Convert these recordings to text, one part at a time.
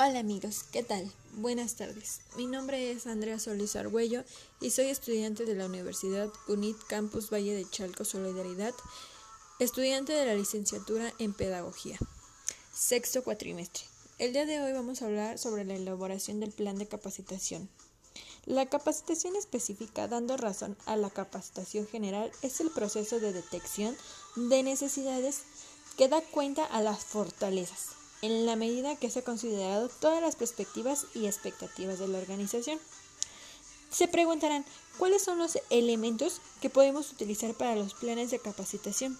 Hola amigos, ¿qué tal? Buenas tardes. Mi nombre es Andrea Solís Argüello y soy estudiante de la Universidad UNIT Campus Valle de Chalco Solidaridad, estudiante de la licenciatura en Pedagogía. Sexto cuatrimestre. El día de hoy vamos a hablar sobre la elaboración del plan de capacitación. La capacitación específica, dando razón a la capacitación general, es el proceso de detección de necesidades que da cuenta a las fortalezas en la medida que se ha considerado todas las perspectivas y expectativas de la organización. Se preguntarán, ¿cuáles son los elementos que podemos utilizar para los planes de capacitación?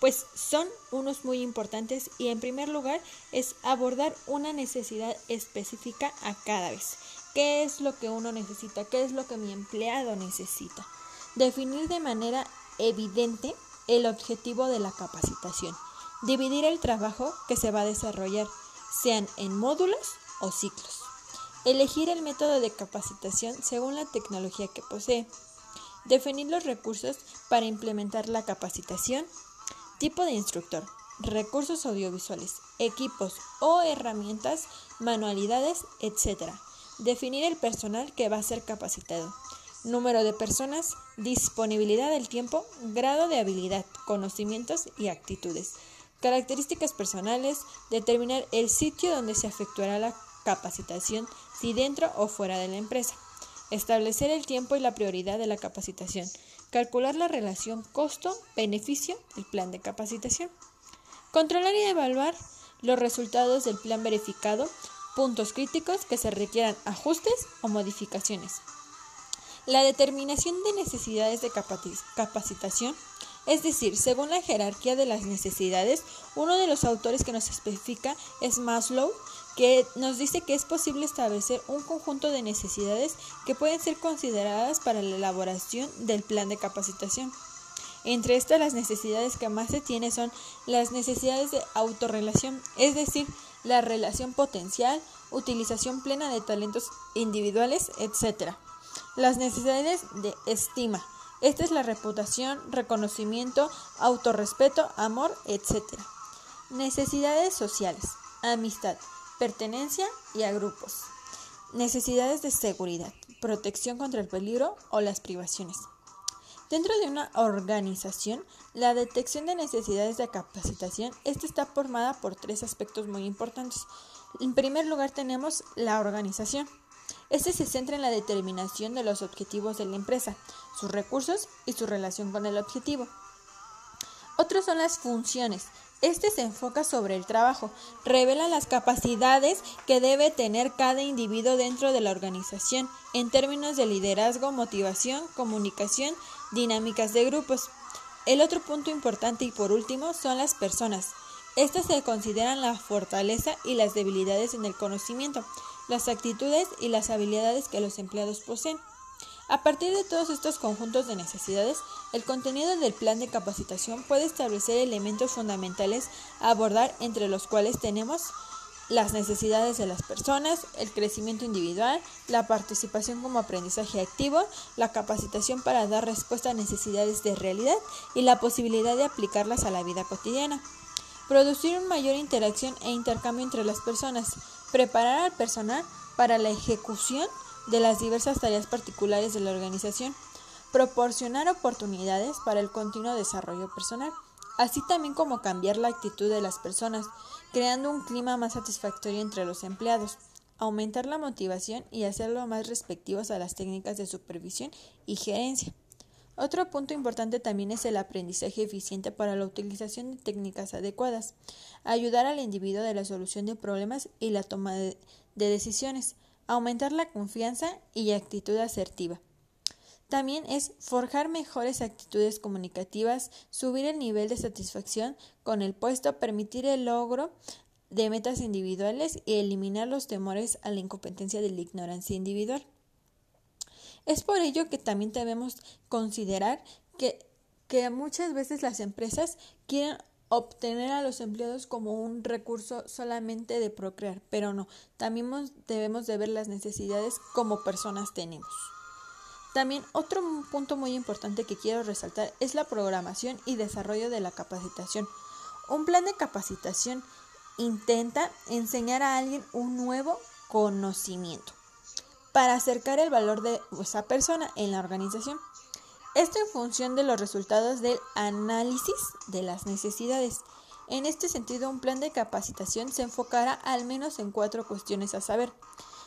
Pues son unos muy importantes y en primer lugar es abordar una necesidad específica a cada vez. ¿Qué es lo que uno necesita? ¿Qué es lo que mi empleado necesita? Definir de manera evidente el objetivo de la capacitación Dividir el trabajo que se va a desarrollar, sean en módulos o ciclos. Elegir el método de capacitación según la tecnología que posee. Definir los recursos para implementar la capacitación. Tipo de instructor. Recursos audiovisuales, equipos o herramientas, manualidades, etc. Definir el personal que va a ser capacitado. Número de personas, disponibilidad del tiempo, grado de habilidad, conocimientos y actitudes. Características personales. Determinar el sitio donde se efectuará la capacitación, si dentro o fuera de la empresa. Establecer el tiempo y la prioridad de la capacitación. Calcular la relación costo-beneficio del plan de capacitación. Controlar y evaluar los resultados del plan verificado, puntos críticos que se requieran ajustes o modificaciones. La determinación de necesidades de capacitación es decir, según la jerarquía de las necesidades, uno de los autores que nos especifica es Maslow, que nos dice que es posible establecer un conjunto de necesidades que pueden ser consideradas para la elaboración del plan de capacitación. Entre estas las necesidades que más se tiene son las necesidades de autorrelación, es decir, la relación potencial, utilización plena de talentos individuales, etc. Las necesidades de estima, esta es la reputación, reconocimiento, autorrespeto, amor, etc. Necesidades sociales, amistad, pertenencia y a grupos. Necesidades de seguridad, protección contra el peligro o las privaciones. Dentro de una organización, la detección de necesidades de capacitación esta está formada por tres aspectos muy importantes. En primer lugar tenemos la organización. Este se centra en la determinación de los objetivos de la empresa, sus recursos y su relación con el objetivo. Otros son las funciones. Este se enfoca sobre el trabajo, revela las capacidades que debe tener cada individuo dentro de la organización en términos de liderazgo, motivación, comunicación, dinámicas de grupos. El otro punto importante y por último son las personas. Estas se consideran la fortaleza y las debilidades en el conocimiento, las actitudes y las habilidades que los empleados poseen. A partir de todos estos conjuntos de necesidades, el contenido del plan de capacitación puede establecer elementos fundamentales a abordar entre los cuales tenemos las necesidades de las personas, el crecimiento individual, la participación como aprendizaje activo, la capacitación para dar respuesta a necesidades de realidad y la posibilidad de aplicarlas a la vida cotidiana. Producir una mayor interacción e intercambio entre las personas, preparar al personal para la ejecución de las diversas tareas particulares de la organización, proporcionar oportunidades para el continuo desarrollo personal, así también como cambiar la actitud de las personas, creando un clima más satisfactorio entre los empleados, aumentar la motivación y hacerlo más respectivos a las técnicas de supervisión y gerencia. Otro punto importante también es el aprendizaje eficiente para la utilización de técnicas adecuadas, ayudar al individuo de la solución de problemas y la toma de, decisiones, aumentar la confianza y actitud asertiva. También es forjar mejores actitudes comunicativas, subir el nivel de satisfacción con el puesto, permitir el logro de metas individuales y eliminar los temores a la incompetencia de la ignorancia individual. Es por ello que también debemos considerar que, que muchas veces las empresas quieren obtener a los empleados como un recurso solamente de procrear, pero no, también debemos de ver las necesidades como personas tenemos. También otro punto muy importante que quiero resaltar es la programación y desarrollo de la capacitación. Un plan de capacitación intenta enseñar a alguien un nuevo conocimiento para acercar el valor de esa persona en la organización. Esto en función de los resultados del análisis de las necesidades. En este sentido, un plan de capacitación se enfocará al menos en cuatro cuestiones a saber.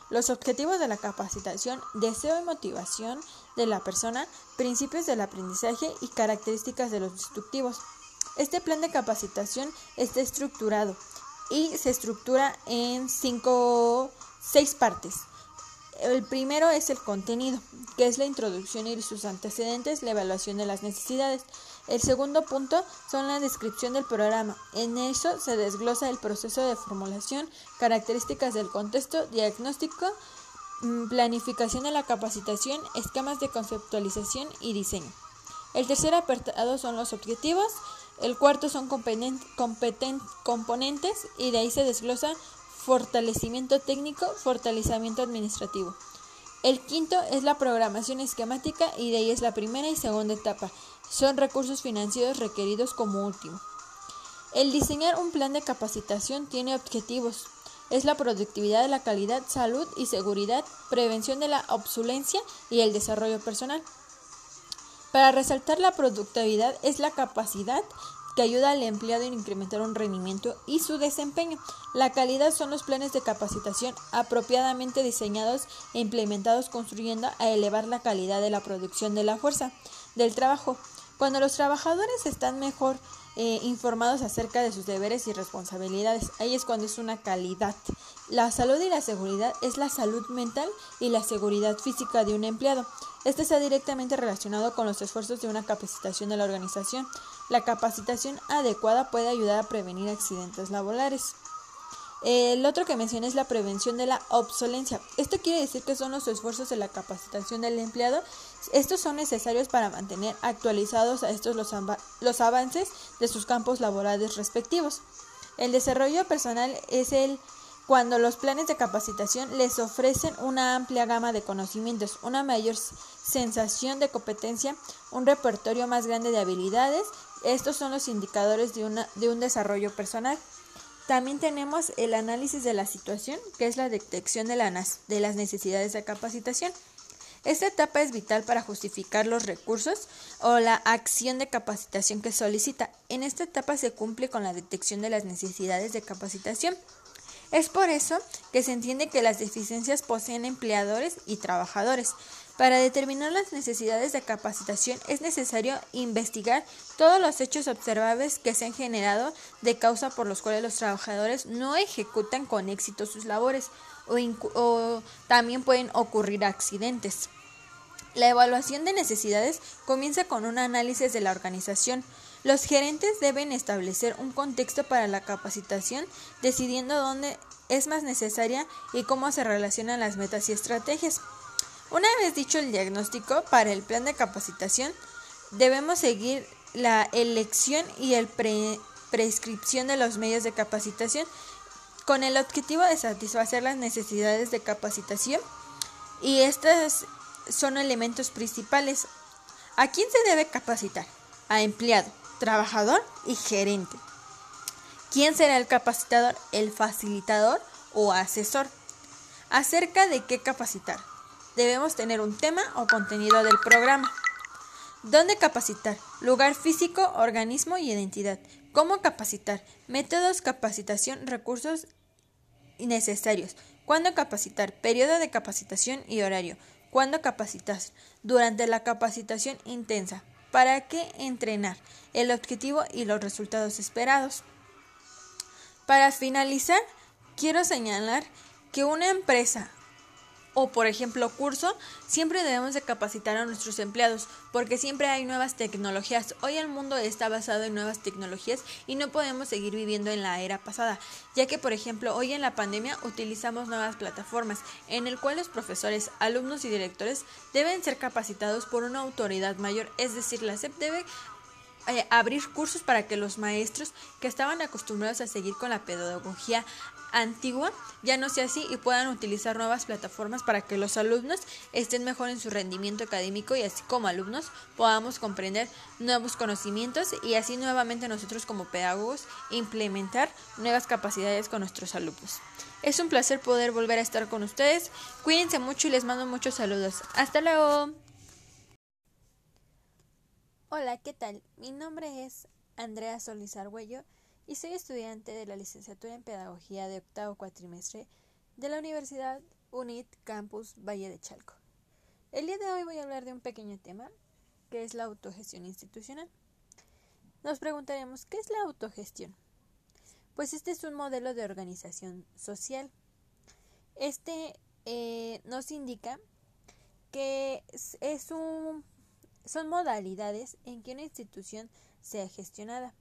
Los objetivos de la capacitación, deseo y motivación de la persona, principios del aprendizaje y características de los instructivos. Este plan de capacitación está estructurado y se estructura en cinco, seis partes. El primero es el contenido, que es la introducción y sus antecedentes, la evaluación de las necesidades. El segundo punto son la descripción del programa. En eso se desglosa el proceso de formulación, características del contexto, diagnóstico, mm, planificación de la capacitación, esquemas de conceptualización y diseño. El tercer apartado son los objetivos, el cuarto son componentes y de ahí se desglosa fortalecimiento técnico, fortalecimiento administrativo. El quinto es la programación esquemática y de ahí es la primera y segunda etapa. Son recursos financieros requeridos como último. El diseñar un plan de capacitación tiene objetivos. Es la productividad, la calidad, salud y seguridad, prevención de la obsolencia y el desarrollo personal. Para resaltar la productividad es la capacidad que ayuda al empleado a incrementar un rendimiento y su desempeño. La calidad son los planes de capacitación apropiadamente diseñados e implementados construyendo a elevar la calidad de la producción de la fuerza del trabajo. Cuando los trabajadores están mejor eh, informados acerca de sus deberes y responsabilidades, ahí es cuando es una calidad. La salud y la seguridad es la salud mental y la seguridad física de un empleado. Este está directamente relacionado con los esfuerzos de una capacitación de la organización. La capacitación adecuada puede ayudar a prevenir accidentes laborales. El otro que mencioné es la prevención de la obsolencia. Esto quiere decir que son los esfuerzos de la capacitación del empleado. Estos son necesarios para mantener actualizados a estos los, los avances de sus campos laborales respectivos. El desarrollo personal es el cuando los planes de capacitación les ofrecen una amplia gama de conocimientos, una mayor sensación de competencia, un repertorio más grande de habilidades. Estos son los indicadores de, una, de un desarrollo personal. También tenemos el análisis de la situación, que es la detección de, de las necesidades de capacitación. Esta etapa es vital para justificar los recursos o la acción de capacitación que solicita. En esta etapa se cumple con la detección de las necesidades de capacitación. Es por eso que se entiende que las deficiencias poseen empleadores y trabajadores. Para determinar las necesidades de capacitación es necesario investigar todos los hechos observables que se han generado de causa por los cuales los trabajadores no ejecutan con éxito sus labores o, también pueden ocurrir accidentes. La evaluación de necesidades comienza con un análisis de la organización, los gerentes deben establecer un contexto para la capacitación, decidiendo dónde es más necesaria y cómo se relacionan las metas y estrategias. Una vez dicho el diagnóstico para el plan de capacitación, debemos seguir la elección y el prescripción de los medios de capacitación con el objetivo de satisfacer las necesidades de capacitación y estos son elementos principales. ¿A quién se debe capacitar? A empleado trabajador y gerente. ¿Quién será el capacitador? ¿El facilitador o asesor? Acerca de qué capacitar. Debemos tener un tema o contenido del programa. ¿Dónde capacitar? Lugar físico, organismo y identidad. ¿Cómo capacitar? Métodos, capacitación, recursos necesarios. ¿Cuándo capacitar? Periodo de capacitación y horario. ¿Cuándo capacitar? Durante la capacitación intensa. ¿Para qué entrenar? El objetivo y los resultados esperados. Para finalizar, quiero señalar que una empresa o por ejemplo curso, siempre debemos de capacitar a nuestros empleados porque siempre hay nuevas tecnologías. Hoy el mundo está basado en nuevas tecnologías y no podemos seguir viviendo en la era pasada, ya que por ejemplo hoy en la pandemia utilizamos nuevas plataformas en el cual los profesores, alumnos y directores deben ser capacitados por una autoridad mayor, es decir, la SEP debe eh, abrir cursos para que los maestros que estaban acostumbrados a seguir con la pedagogía antigua ya no sea así y puedan utilizar nuevas plataformas para que los alumnos estén mejor en su rendimiento académico y así como alumnos podamos comprender nuevos conocimientos y así nuevamente nosotros como pedagogos implementar nuevas capacidades con nuestros alumnos. Es un placer poder volver a estar con ustedes. Cuídense mucho y les mando muchos saludos. Hasta luego. Hola, ¿qué tal? Mi nombre es Andrea Solís Argüello y soy estudiante de la licenciatura en Pedagogía de octavo cuatrimestre de la Universidad UNIT Campus Valle de Chalco. El día de hoy voy a hablar de un pequeño tema que es la autogestión institucional. Nos preguntaremos, ¿qué es la autogestión? Pues este es un modelo de organización social. Este eh, nos indica que es un, son modalidades en que una institución sea gestionada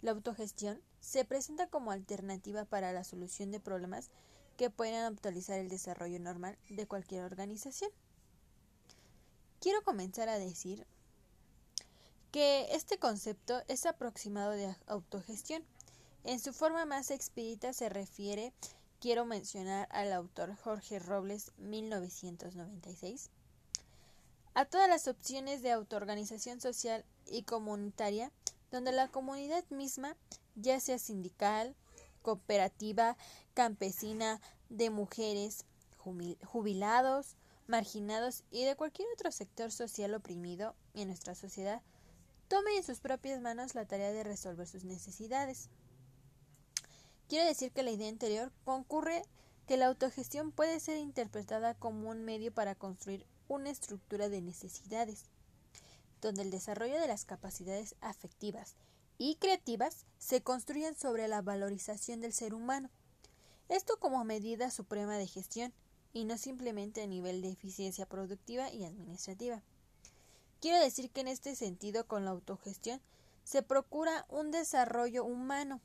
la autogestión se presenta como alternativa para la solución de problemas que pueden actualizar el desarrollo normal de cualquier organización. Quiero comenzar a decir que este concepto es aproximado de autogestión. En su forma más expedita se refiere, quiero mencionar al autor Jorge Robles 1996, a todas las opciones de autoorganización social y comunitaria donde la comunidad misma, ya sea sindical, cooperativa, campesina, de mujeres, jubilados, marginados y de cualquier otro sector social oprimido en nuestra sociedad, tome en sus propias manos la tarea de resolver sus necesidades. Quiero decir que la idea anterior concurre que la autogestión puede ser interpretada como un medio para construir una estructura de necesidades, donde el desarrollo de las capacidades afectivas y creativas se construyen sobre la valorización del ser humano. Esto como medida suprema de gestión y no simplemente a nivel de eficiencia productiva y administrativa. Quiero decir que en este sentido con la autogestión se procura un desarrollo humano.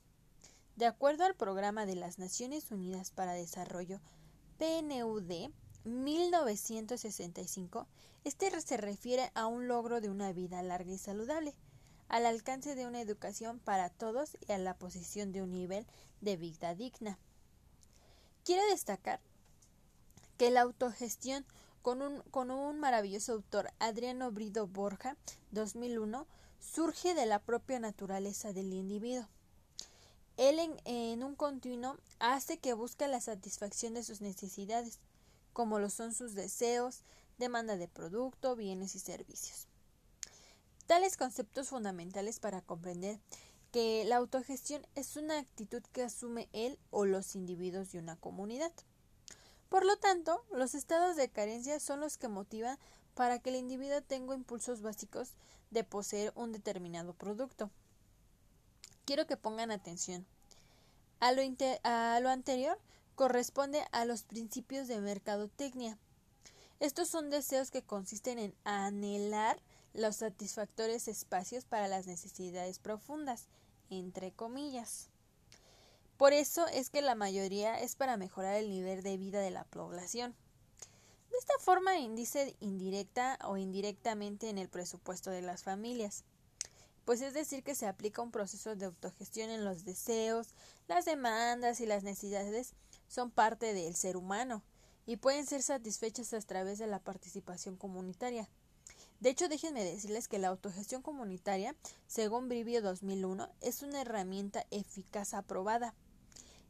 De acuerdo al programa de las Naciones Unidas para Desarrollo PNUD, 1965, este se refiere a un logro de una vida larga y saludable, al alcance de una educación para todos y a la posición de un nivel de vida digna. Quiero destacar que la autogestión con un, con un maravilloso autor, Adriano Brido Borja, 2001, surge de la propia naturaleza del individuo. Él en, en un continuo hace que busque la satisfacción de sus necesidades, como lo son sus deseos, demanda de producto, bienes y servicios. Tales conceptos fundamentales para comprender que la autogestión es una actitud que asume él o los individuos de una comunidad. Por lo tanto, los estados de carencia son los que motivan para que el individuo tenga impulsos básicos de poseer un determinado producto. Quiero que pongan atención. A lo, a lo anterior corresponde a los principios de mercadotecnia. Estos son deseos que consisten en anhelar los satisfactorios espacios para las necesidades profundas, entre comillas. Por eso es que la mayoría es para mejorar el nivel de vida de la población. De esta forma indice indirecta o indirectamente en el presupuesto de las familias. Pues es decir que se aplica un proceso de autogestión en los deseos, las demandas y las necesidades son parte del ser humano y pueden ser satisfechas a través de la participación comunitaria. De hecho, déjenme decirles que la autogestión comunitaria, según Brivio 2001, es una herramienta eficaz aprobada.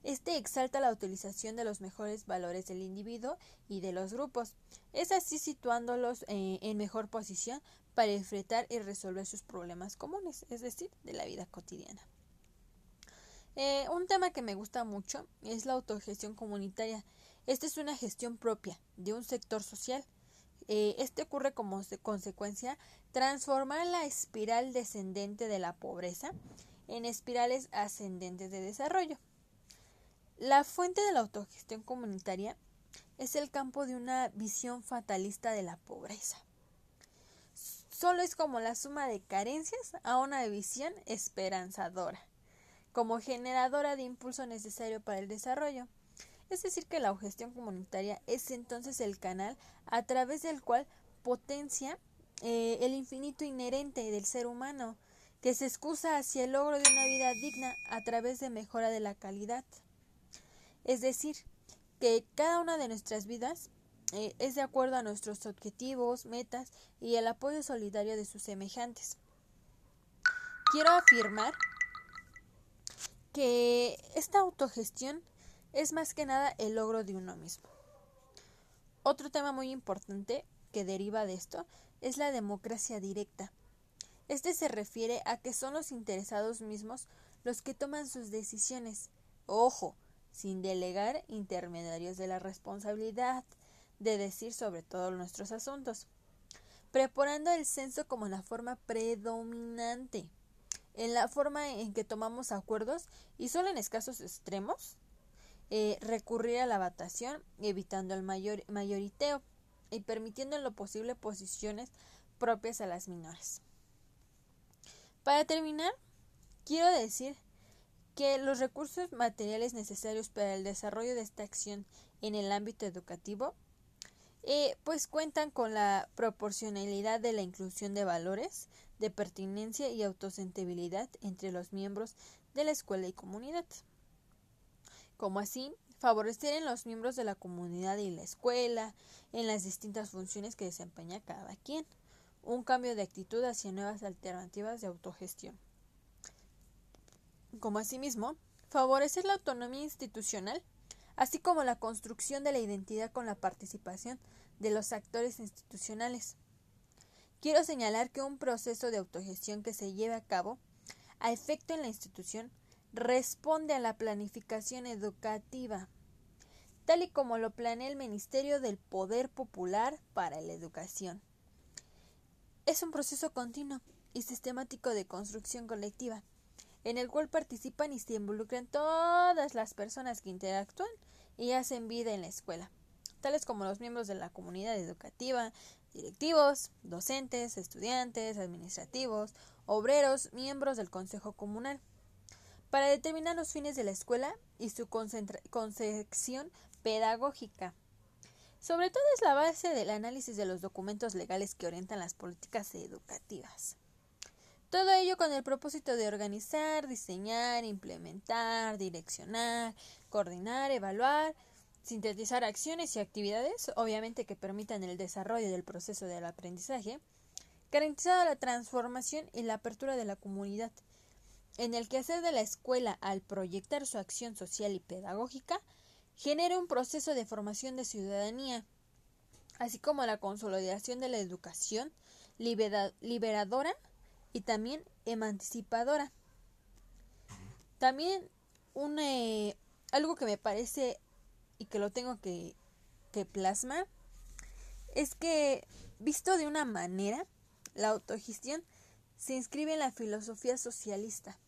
Este exalta la utilización de los mejores valores del individuo y de los grupos, es así situándolos eh, en mejor posición para enfrentar y resolver sus problemas comunes, es decir, de la vida cotidiana. Eh, un tema que me gusta mucho es la autogestión comunitaria. Esta es una gestión propia de un sector social. Eh, este ocurre como consecuencia transformar la espiral descendente de la pobreza en espirales ascendentes de desarrollo. La fuente de la autogestión comunitaria es el campo de una visión fatalista de la pobreza. Solo es como la suma de carencias a una visión esperanzadora como generadora de impulso necesario para el desarrollo. Es decir, que la gestión comunitaria es entonces el canal a través del cual potencia eh, el infinito inherente del ser humano que se excusa hacia el logro de una vida digna a través de mejora de la calidad. Es decir, que cada una de nuestras vidas eh, es de acuerdo a nuestros objetivos, metas y el apoyo solidario de sus semejantes. Quiero afirmar que esta autogestión es más que nada el logro de uno mismo. Otro tema muy importante que deriva de esto es la democracia directa. Este se refiere a que son los interesados mismos los que toman sus decisiones. Ojo, sin delegar intermediarios de la responsabilidad de decir sobre todos nuestros asuntos, preparando el censo como la forma predominante, en la forma en que tomamos acuerdos y solo en escasos extremos eh, recurrir a la votación, evitando el mayor, mayoriteo y permitiendo en lo posible posiciones propias a las menores. Para terminar, quiero decir que los recursos materiales necesarios para el desarrollo de esta acción en el ámbito educativo eh, pues cuentan con la proporcionalidad de la inclusión de valores de pertinencia y autosentibilidad entre los miembros de la escuela y comunidad. Como así, favorecer en los miembros de la comunidad y la escuela, en las distintas funciones que desempeña cada quien, un cambio de actitud hacia nuevas alternativas de autogestión como asimismo favorecer la autonomía institucional, así como la construcción de la identidad con la participación de los actores institucionales. Quiero señalar que un proceso de autogestión que se lleve a cabo a efecto en la institución responde a la planificación educativa, tal y como lo planea el Ministerio del Poder Popular para la Educación. Es un proceso continuo y sistemático de construcción colectiva en el cual participan y se involucran todas las personas que interactúan y hacen vida en la escuela, tales como los miembros de la comunidad educativa, directivos, docentes, estudiantes, administrativos, obreros, miembros del Consejo Comunal, para determinar los fines de la escuela y su concepción pedagógica. Sobre todo es la base del análisis de los documentos legales que orientan las políticas educativas. Todo ello con el propósito de organizar, diseñar, implementar, direccionar, coordinar, evaluar, sintetizar acciones y actividades, obviamente que permitan el desarrollo del proceso del aprendizaje, garantizada la transformación y la apertura de la comunidad, en el que hacer de la escuela al proyectar su acción social y pedagógica genera un proceso de formación de ciudadanía, así como la consolidación de la educación liberadora y también emancipadora. También un, eh, algo que me parece y que lo tengo que, que plasmar es que visto de una manera, la autogestión se inscribe en la filosofía socialista,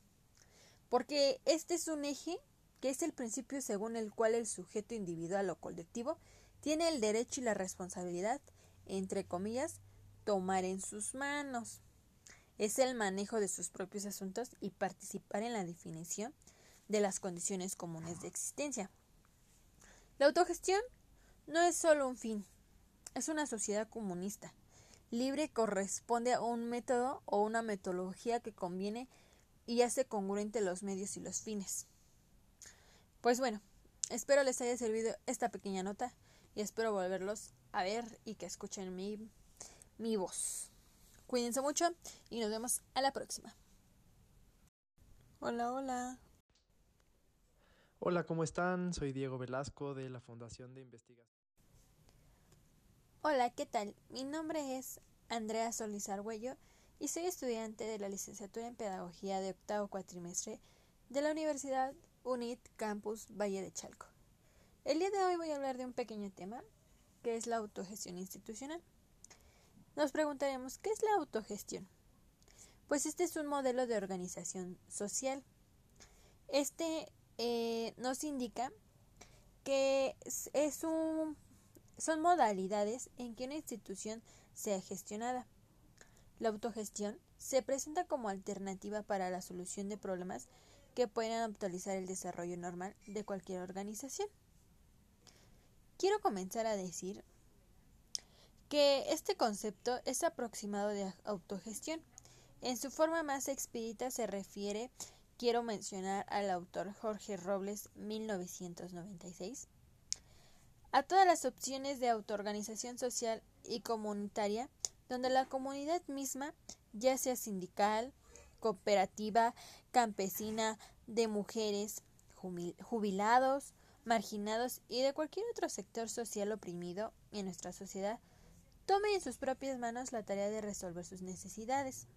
porque este es un eje que es el principio según el cual el sujeto individual o colectivo tiene el derecho y la responsabilidad, entre comillas, tomar en sus manos es el manejo de sus propios asuntos y participar en la definición de las condiciones comunes de existencia. La autogestión no es solo un fin, es una sociedad comunista. Libre corresponde a un método o una metodología que conviene y hace congruente los medios y los fines. Pues bueno, espero les haya servido esta pequeña nota y espero volverlos a ver y que escuchen mi, mi voz. Cuídense mucho y nos vemos a la próxima. Hola, hola. Hola, ¿cómo están? Soy Diego Velasco de la Fundación de Investigación. Hola, ¿qué tal? Mi nombre es Andrea Solís Argüello y soy estudiante de la licenciatura en Pedagogía de octavo cuatrimestre de la Universidad UNIT Campus Valle de Chalco. El día de hoy voy a hablar de un pequeño tema que es la autogestión institucional. Nos preguntaremos, ¿qué es la autogestión? Pues este es un modelo de organización social. Este eh, nos indica que es un, son modalidades en que una institución sea gestionada. La autogestión se presenta como alternativa para la solución de problemas que pueden actualizar el desarrollo normal de cualquier organización. Quiero comenzar a decir que este concepto es aproximado de autogestión En su forma más expedita se refiere, quiero mencionar al autor Jorge Robles 1996, a todas las opciones de autoorganización social y comunitaria donde la comunidad misma, ya sea sindical, cooperativa, campesina, de mujeres, jubilados, marginados y de cualquier otro sector social oprimido en nuestra sociedad, tome en sus propias manos la tarea de resolver sus necesidades.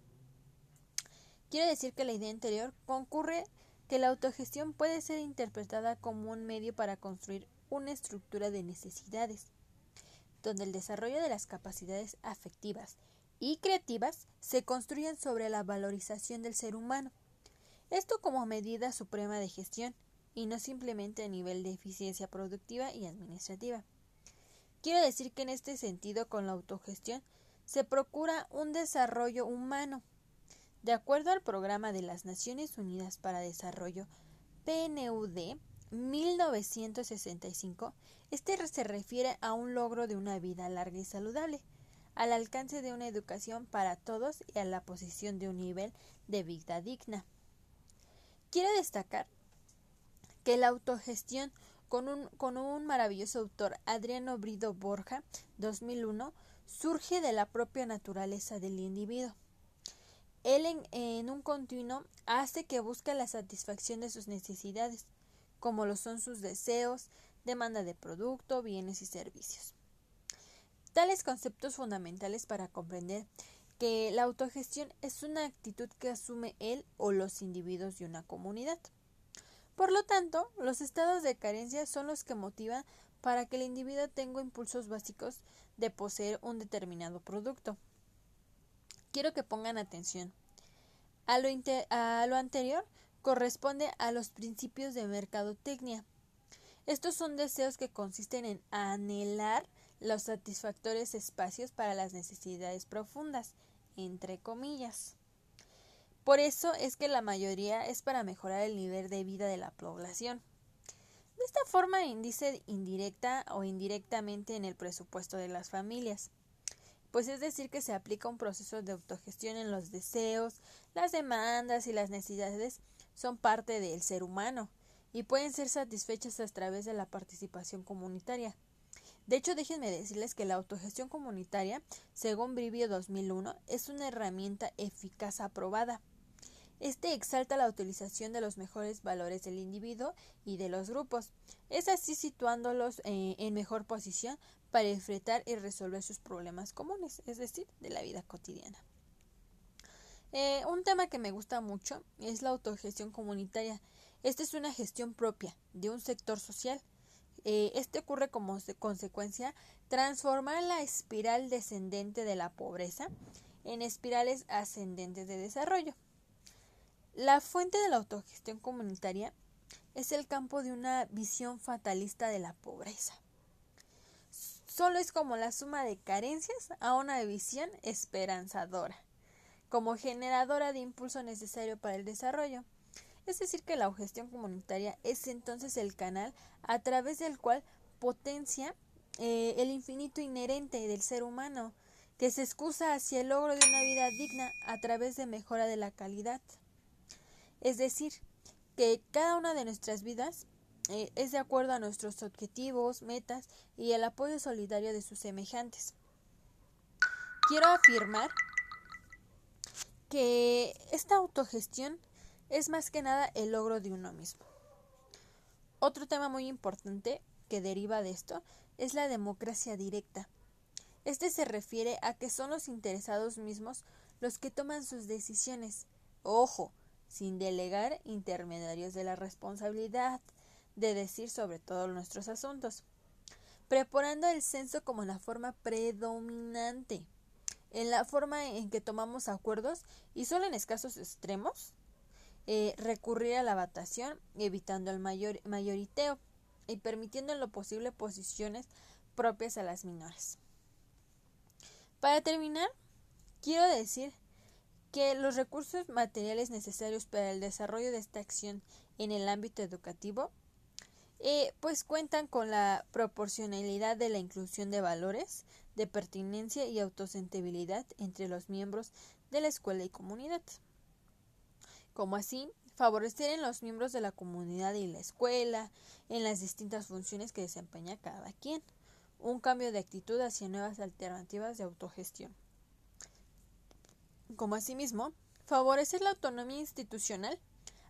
Quiero decir que la idea anterior concurre que la autogestión puede ser interpretada como un medio para construir una estructura de necesidades, donde el desarrollo de las capacidades afectivas y creativas se construyen sobre la valorización del ser humano. Esto como medida suprema de gestión y no simplemente a nivel de eficiencia productiva y administrativa. Quiero decir que en este sentido con la autogestión se procura un desarrollo humano. De acuerdo al programa de las Naciones Unidas para Desarrollo PNUD 1965, este se refiere a un logro de una vida larga y saludable, al alcance de una educación para todos y a la posición de un nivel de vida digna. Quiero destacar que la autogestión con un, con un maravilloso autor, Adriano Brido Borja, 2001, surge de la propia naturaleza del individuo. Él en, un continuo hace que busque la satisfacción de sus necesidades, como lo son sus deseos, demanda de producto, bienes y servicios. Tales conceptos fundamentales para comprender que la autogestión es una actitud que asume él o los individuos de una comunidad. Por lo tanto, los estados de carencia son los que motivan para que el individuo tenga impulsos básicos de poseer un determinado producto. Quiero que pongan atención. A lo, anterior corresponde a los principios de mercadotecnia. Estos son deseos que consisten en anhelar los satisfactorios espacios para las necesidades profundas, entre comillas. Por eso es que la mayoría es para mejorar el nivel de vida de la población. De esta forma indice indirecta o indirectamente en el presupuesto de las familias. Pues es decir que se aplica un proceso de autogestión en los deseos, las demandas y las necesidades son parte del ser humano y pueden ser satisfechas a través de la participación comunitaria. De hecho, déjenme decirles que la autogestión comunitaria, según Brivio 2001, es una herramienta eficaz aprobada. Este exalta la utilización de los mejores valores del individuo y de los grupos, es así situándolos eh, en mejor posición para enfrentar y resolver sus problemas comunes, es decir, de la vida cotidiana. Eh, un tema que me gusta mucho es la autogestión comunitaria. Esta es una gestión propia de un sector social eh, este ocurre como consecuencia transformar la espiral descendente de la pobreza en espirales ascendentes de desarrollo. La fuente de la autogestión comunitaria es el campo de una visión fatalista de la pobreza. Solo es como la suma de carencias a una visión esperanzadora, como generadora de impulso necesario para el desarrollo. Es decir, que la gestión comunitaria es entonces el canal a través del cual potencia eh, el infinito inherente del ser humano, que se excusa hacia el logro de una vida digna a través de mejora de la calidad. Es decir, que cada una de nuestras vidas eh, es de acuerdo a nuestros objetivos, metas y el apoyo solidario de sus semejantes. Quiero afirmar que esta autogestión es más que nada el logro de uno mismo. Otro tema muy importante que deriva de esto es la democracia directa. Este se refiere a que son los interesados mismos los que toman sus decisiones. Ojo, sin delegar intermediarios de la responsabilidad de decir sobre todos nuestros asuntos, preparando el censo como la forma predominante, en la forma en que tomamos acuerdos y solo en escasos extremos eh, recurrir a la votación, evitando el mayor, mayoriteo y permitiendo en lo posible posiciones propias a las menores. Para terminar, quiero decir que los recursos materiales necesarios para el desarrollo de esta acción en el ámbito educativo eh, pues cuentan con la proporcionalidad de la inclusión de valores de pertinencia y autosentibilidad entre los miembros de la escuela y comunidad. Como así, favorecer en los miembros de la comunidad y la escuela, en las distintas funciones que desempeña cada quien, un cambio de actitud hacia nuevas alternativas de autogestión. Como asimismo, favorecer la autonomía institucional,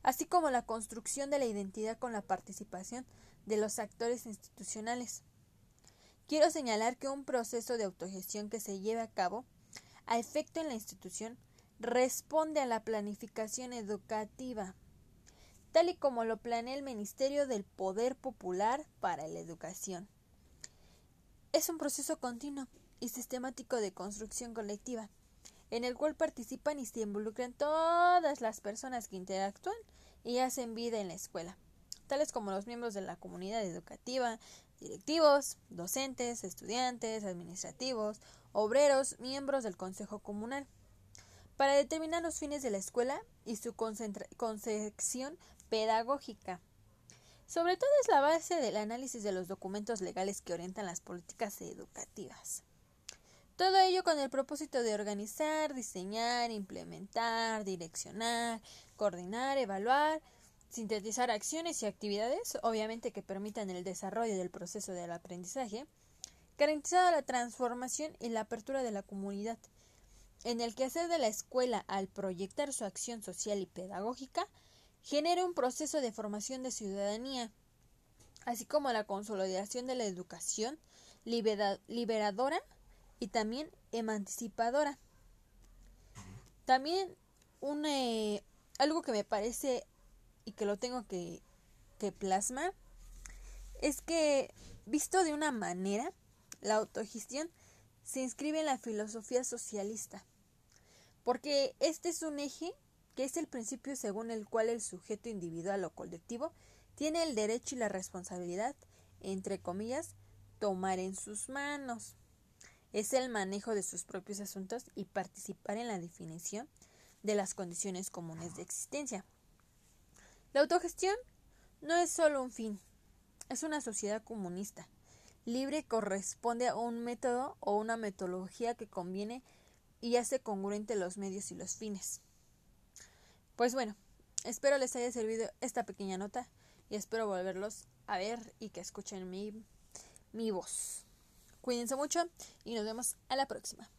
así como la construcción de la identidad con la participación de los actores institucionales. Quiero señalar que un proceso de autogestión que se lleve a cabo a efecto en la institución responde a la planificación educativa, tal y como lo planea el Ministerio del Poder Popular para la Educación. Es un proceso continuo y sistemático de construcción colectiva, en el cual participan y se involucran todas las personas que interactúan y hacen vida en la escuela, tales como los miembros de la comunidad educativa, directivos, docentes, estudiantes, administrativos, obreros, miembros del Consejo Comunal para determinar los fines de la escuela y su concepción pedagógica. Sobre todo es la base del análisis de los documentos legales que orientan las políticas educativas. Todo ello con el propósito de organizar, diseñar, implementar, direccionar, coordinar, evaluar, sintetizar acciones y actividades, obviamente que permitan el desarrollo del proceso del aprendizaje, garantizada la transformación y la apertura de la comunidad, en el quehacer de la escuela al proyectar su acción social y pedagógica, genera un proceso de formación de ciudadanía, así como la consolidación de la educación liberadora y también emancipadora. También un, algo que me parece y que lo tengo que, que plasmar es que, visto de una manera, la autogestión se inscribe en la filosofía socialista, porque este es un eje que es el principio según el cual el sujeto individual o colectivo tiene el derecho y la responsabilidad, entre comillas, tomar en sus manos. Es el manejo de sus propios asuntos y participar en la definición de las condiciones comunes de existencia. La autogestión no es solo un fin, es una sociedad comunista. Libre corresponde a un método o una metodología que conviene y hace congruente los medios y los fines. Pues bueno, espero les haya servido esta pequeña nota y espero volverlos a ver y que escuchen mi, mi voz. Cuídense mucho y nos vemos a la próxima.